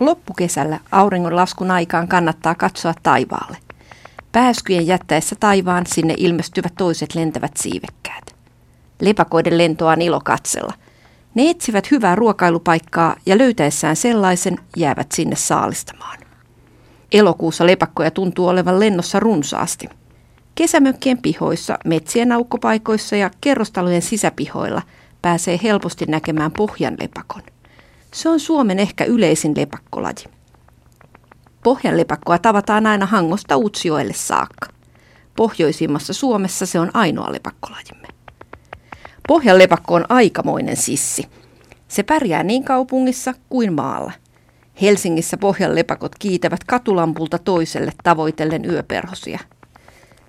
Loppukesällä auringonlaskun aikaan kannattaa katsoa taivaalle. Pääskyjen jättäessä taivaan sinne ilmestyvät toiset lentävät siivekkäät. Lepakoiden lentoa on ilo katsella. Ne etsivät hyvää ruokailupaikkaa ja löytäessään sellaisen jäävät sinne saalistamaan. Elokuussa lepakkoja tuntuu olevan lennossa runsaasti. Kesämökkien pihoissa, metsien aukkopaikoissa ja kerrostalojen sisäpihoilla pääsee helposti näkemään pohjanlepakon. Se on Suomen ehkä yleisin lepakkolaji. Pohjanlepakkoa tavataan aina Hangosta Utsjoelle saakka. Pohjoisimmassa Suomessa se on ainoa lepakkolajimme. Pohjanlepakko on aikamoinen sissi. Se pärjää niin kaupungissa kuin maalla. Helsingissä pohjanlepakot kiitävät katulampulta toiselle tavoitellen yöperhosia.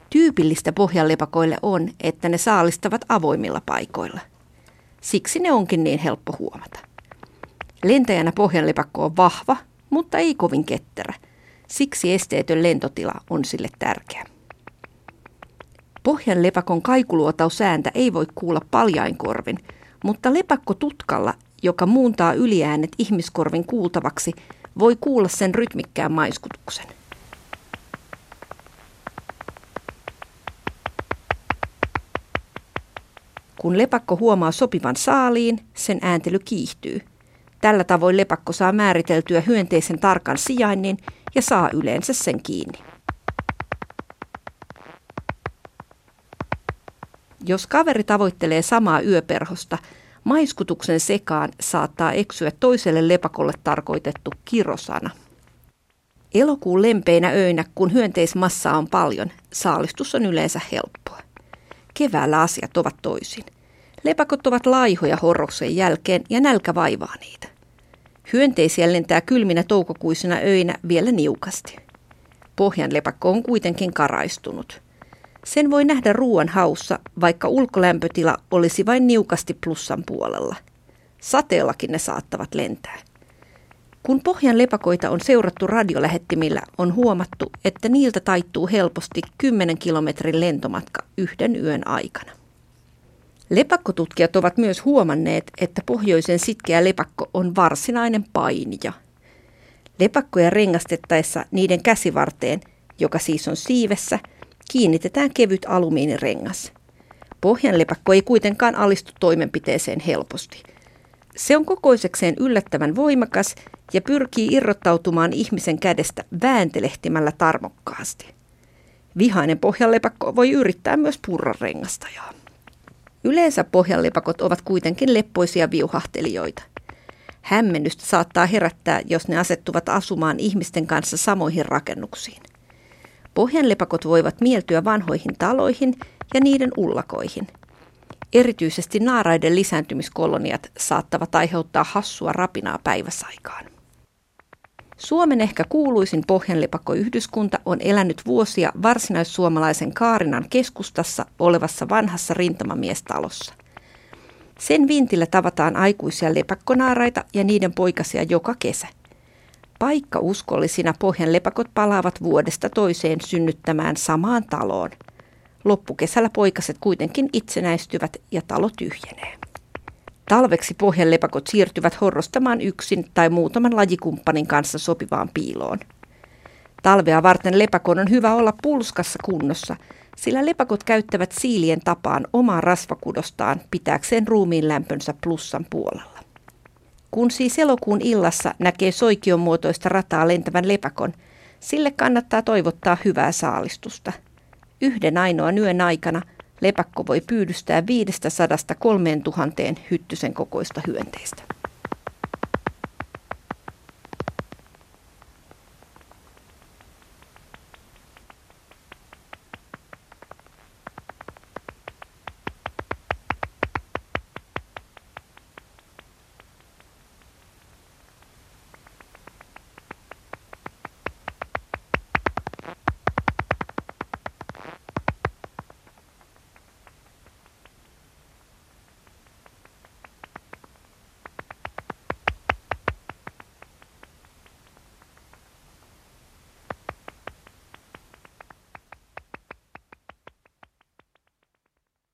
Tyypillistä pohjanlepakoille on, että ne saalistavat avoimilla paikoilla. Siksi ne onkin niin helppo huomata. Lentäjänä pohjanlepakko on vahva, mutta ei kovin ketterä. Siksi esteetön lentotila on sille tärkeä. Pohjan lepakon kaikuluotausääntä ei voi kuulla paljainkorvin, mutta lepakko tutkalla, joka muuntaa yliäänet ihmiskorvin kuultavaksi, voi kuulla sen rytmikkään maiskutuksen. Kun lepakko huomaa sopivan saaliin, sen ääntely kiihtyy. Tällä tavoin lepakko saa määriteltyä hyönteisen tarkan sijainnin ja saa yleensä sen kiinni. Jos kaveri tavoittelee samaa yöperhosta, maiskutuksen sekaan saattaa eksyä toiselle lepakolle tarkoitettu kirosana. Elokuun lempeinä öinä, kun hyönteismassa on paljon, saalistus on yleensä helppoa. Keväällä asiat ovat toisin. Lepakot ovat laihoja horroksen jälkeen ja nälkä vaivaa niitä. Hyönteisiä lentää kylminä toukokuisina öinä vielä niukasti. Pohjan lepakko on kuitenkin karaistunut – sen voi nähdä ruoan haussa, vaikka ulkolämpötila olisi vain niukasti plussan puolella. Sateellakin ne saattavat lentää. Kun pohjan lepakoita on seurattu radiolähettimillä, on huomattu, että niiltä taittuu helposti 10 kilometrin lentomatka yhden yön aikana. Lepakkotutkijat ovat myös huomanneet, että pohjoisen sitkeä lepakko on varsinainen painija. Lepakkoja rengastettaessa niiden käsivarteen, joka siis on siivessä – kiinnitetään kevyt alumiinirengas. Pohjanlepakko ei kuitenkaan alistu toimenpiteeseen helposti. Se on kokoisekseen yllättävän voimakas ja pyrkii irrottautumaan ihmisen kädestä vääntelehtimällä tarmokkaasti. Vihainen pohjanlepakko voi yrittää myös purra rengastajaa. Yleensä pohjanlepakot ovat kuitenkin leppoisia viuhahtelijoita. Hämmennystä saattaa herättää, jos ne asettuvat asumaan ihmisten kanssa samoihin rakennuksiin. Pohjanlepakot voivat mieltyä vanhoihin taloihin ja niiden ullakoihin. Erityisesti naaraiden lisääntymiskoloniat saattavat aiheuttaa hassua rapinaa päiväsaikaan. Suomen ehkä kuuluisin pohjanlepakkoyhdyskunta on elänyt vuosia varsinaissuomalaisen Kaarinan keskustassa olevassa vanhassa rintamamiestalossa. Sen vintillä tavataan aikuisia lepakkonaaraita ja niiden poikasia joka kesä. Paikka uskollisina pohjanlepakot palaavat vuodesta toiseen synnyttämään samaan taloon. Loppukesällä poikaset kuitenkin itsenäistyvät ja talo tyhjenee. Talveksi pohjanlepakot siirtyvät horrostamaan yksin tai muutaman lajikumppanin kanssa sopivaan piiloon. Talvea varten lepakon on hyvä olla pulskassa kunnossa, sillä lepakot käyttävät siilien tapaan omaa rasvakudostaan pitääkseen ruumiin lämpönsä plussan puolella. Kun siis elokuun illassa näkee soikion muotoista rataa lentävän lepäkon, sille kannattaa toivottaa hyvää saalistusta. Yhden ainoan yön aikana lepakko voi pyydystää 500 3000 hyttysen kokoista hyönteistä.